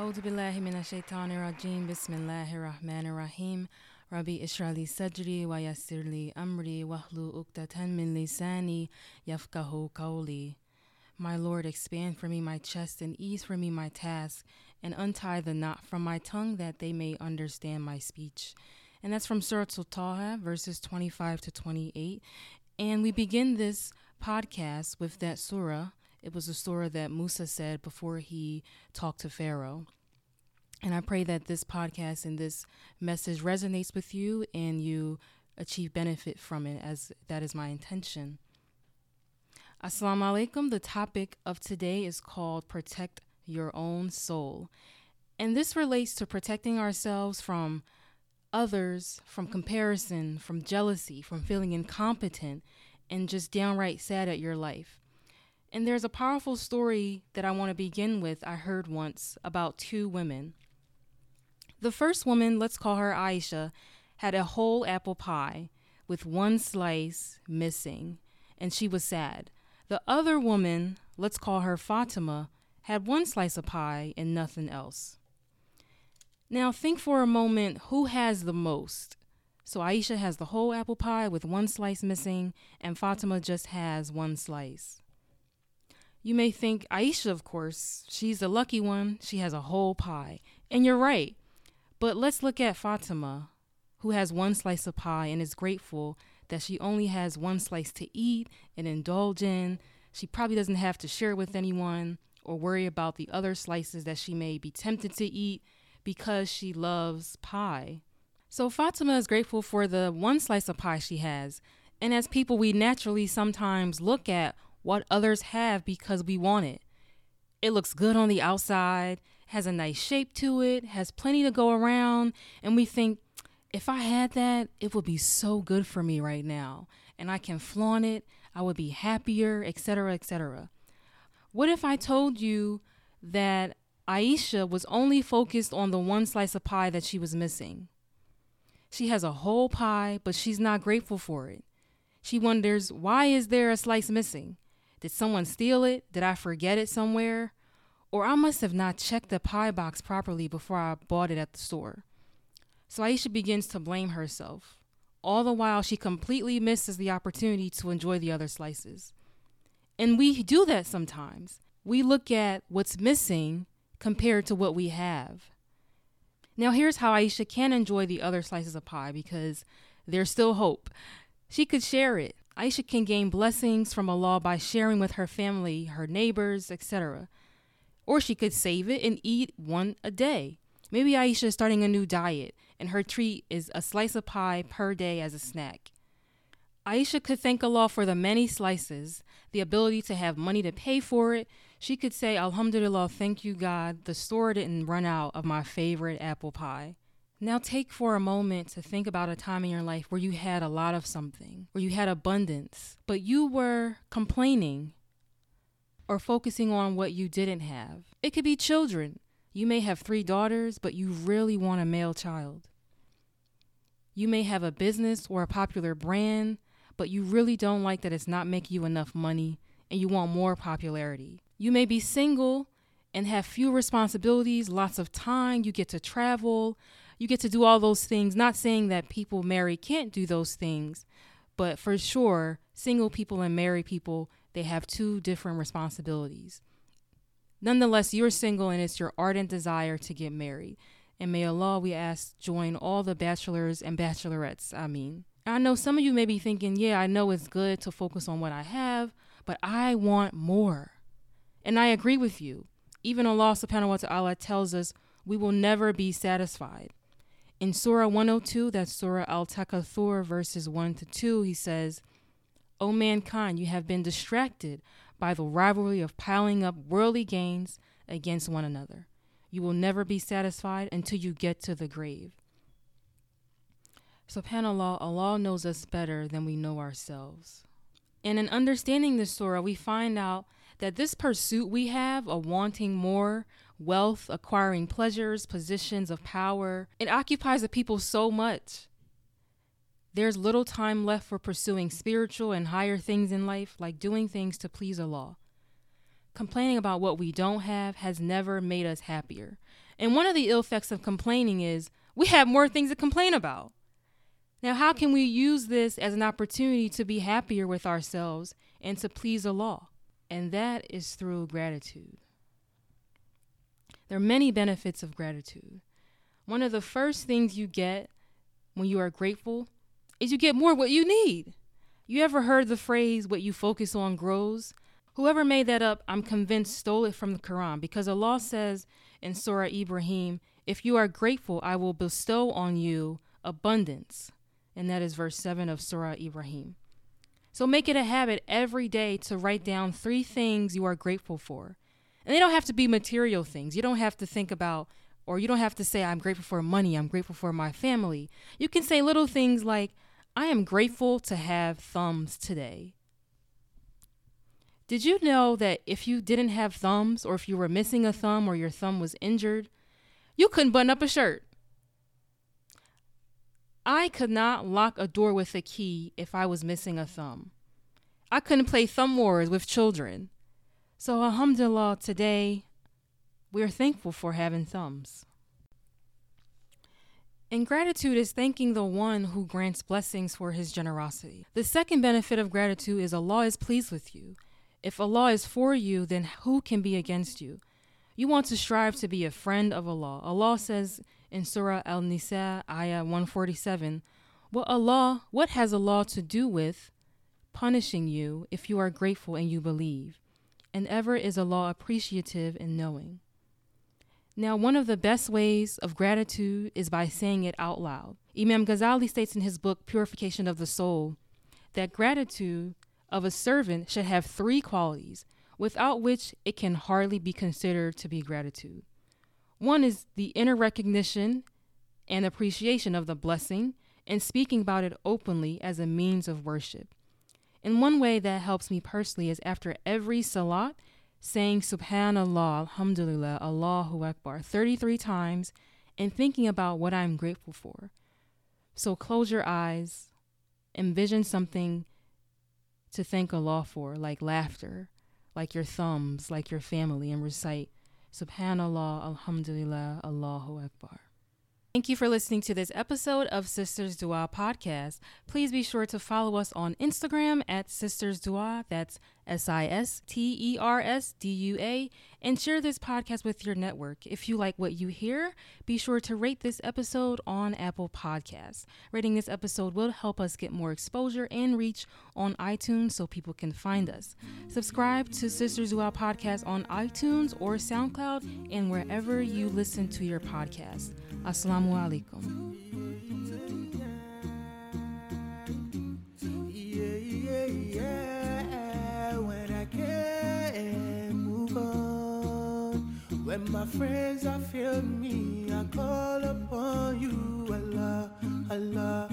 أعوذ بالله من الشيطان الرجيم بسم الله الرحمن الرحيم ربي اشرح لي صدري ويسر لي أمري واحلل عقدة من لساني يفقهوا قولي My Lord, expand for me my chest and ease for me my task, and untie the knot from my tongue that they may understand my speech. And that's from Surah Taha, verses 25 to 28. And we begin this podcast with that surah. It was a surah that Musa said before he talked to Pharaoh. And I pray that this podcast and this message resonates with you and you achieve benefit from it, as that is my intention. Assalamu alaikum. The topic of today is called Protect Your Own Soul. And this relates to protecting ourselves from others, from comparison, from jealousy, from feeling incompetent, and just downright sad at your life. And there's a powerful story that I want to begin with, I heard once about two women. The first woman, let's call her Aisha, had a whole apple pie with one slice missing, and she was sad. The other woman, let's call her Fatima, had one slice of pie and nothing else. Now, think for a moment who has the most? So, Aisha has the whole apple pie with one slice missing, and Fatima just has one slice. You may think Aisha, of course, she's the lucky one. She has a whole pie. And you're right. But let's look at Fatima, who has one slice of pie and is grateful that she only has one slice to eat and indulge in. She probably doesn't have to share with anyone or worry about the other slices that she may be tempted to eat because she loves pie. So Fatima is grateful for the one slice of pie she has. And as people, we naturally sometimes look at what others have because we want it. It looks good on the outside, has a nice shape to it, has plenty to go around, and we think, if I had that, it would be so good for me right now, and I can flaunt it, I would be happier, etc., etc. What if I told you that Aisha was only focused on the one slice of pie that she was missing? She has a whole pie, but she's not grateful for it. She wonders, why is there a slice missing? Did someone steal it? Did I forget it somewhere? Or I must have not checked the pie box properly before I bought it at the store. So Aisha begins to blame herself. All the while, she completely misses the opportunity to enjoy the other slices. And we do that sometimes. We look at what's missing compared to what we have. Now, here's how Aisha can enjoy the other slices of pie because there's still hope. She could share it. Aisha can gain blessings from Allah by sharing with her family, her neighbors, etc. Or she could save it and eat one a day. Maybe Aisha is starting a new diet and her treat is a slice of pie per day as a snack. Aisha could thank Allah for the many slices, the ability to have money to pay for it. She could say, Alhamdulillah, thank you, God, the store didn't run out of my favorite apple pie. Now take for a moment to think about a time in your life where you had a lot of something, where you had abundance, but you were complaining or focusing on what you didn't have. It could be children. You may have three daughters, but you really want a male child. You may have a business or a popular brand, but you really don't like that it's not making you enough money and you want more popularity. You may be single and have few responsibilities, lots of time, you get to travel, you get to do all those things. Not saying that people married can't do those things, but for sure, single people and married people, they have two different responsibilities. Nonetheless, you're single and it's your ardent desire to get married. And may Allah, we ask, join all the bachelors and bachelorettes. I mean, I know some of you may be thinking, yeah, I know it's good to focus on what I have, but I want more. And I agree with you. Even Allah subhanahu wa ta'ala tells us we will never be satisfied. In Surah 102, that's Surah Al Takathur, verses 1 to 2, he says, O mankind, you have been distracted by the rivalry of piling up worldly gains against one another. You will never be satisfied until you get to the grave. SubhanAllah, Allah knows us better than we know ourselves. And in understanding this surah, we find out that this pursuit we have of wanting more, wealth, acquiring pleasures, positions of power, it occupies the people so much. There's little time left for pursuing spiritual and higher things in life, like doing things to please Allah. Complaining about what we don't have has never made us happier. And one of the ill effects of complaining is we have more things to complain about. Now, how can we use this as an opportunity to be happier with ourselves and to please Allah? And that is through gratitude. There are many benefits of gratitude. One of the first things you get when you are grateful is you get more what you need. You ever heard the phrase, what you focus on grows? Whoever made that up, I'm convinced, stole it from the Quran because Allah says in Surah Ibrahim, If you are grateful, I will bestow on you abundance. And that is verse 7 of Surah Ibrahim. So make it a habit every day to write down three things you are grateful for. And they don't have to be material things. You don't have to think about, or you don't have to say, I'm grateful for money, I'm grateful for my family. You can say little things like, I am grateful to have thumbs today. Did you know that if you didn't have thumbs, or if you were missing a thumb, or your thumb was injured, you couldn't button up a shirt? I could not lock a door with a key if I was missing a thumb. I couldn't play thumb wars with children. So, Alhamdulillah, today we are thankful for having thumbs. And gratitude is thanking the one who grants blessings for his generosity. The second benefit of gratitude is Allah is pleased with you. If Allah is for you, then who can be against you? You want to strive to be a friend of Allah. Allah says in Surah Al Nisa, ayah 147, What Allah, what has Allah to do with punishing you if you are grateful and you believe? And ever is Allah appreciative in knowing. Now, one of the best ways of gratitude is by saying it out loud. Imam Ghazali states in his book, Purification of the Soul, that gratitude of a servant should have three qualities, without which it can hardly be considered to be gratitude. One is the inner recognition and appreciation of the blessing and speaking about it openly as a means of worship. And one way that helps me personally is after every salat, saying Subhanallah, Alhamdulillah, Allahu Akbar 33 times and thinking about what I'm grateful for. So close your eyes, envision something to thank Allah for, like laughter, like your thumbs, like your family, and recite Subhanallah, Alhamdulillah, Allahu Akbar. Thank you for listening to this episode of Sisters Dua podcast. Please be sure to follow us on Instagram at Sisters Dua, that's S I S T E R S D U A, and share this podcast with your network. If you like what you hear, be sure to rate this episode on Apple Podcasts. Rating this episode will help us get more exposure and reach on iTunes so people can find us. Subscribe to Sisters Dua podcast on iTunes or SoundCloud and wherever you listen to your podcast. Assalamu alaikum. My friends are failing me, I call upon you, Allah, Allah.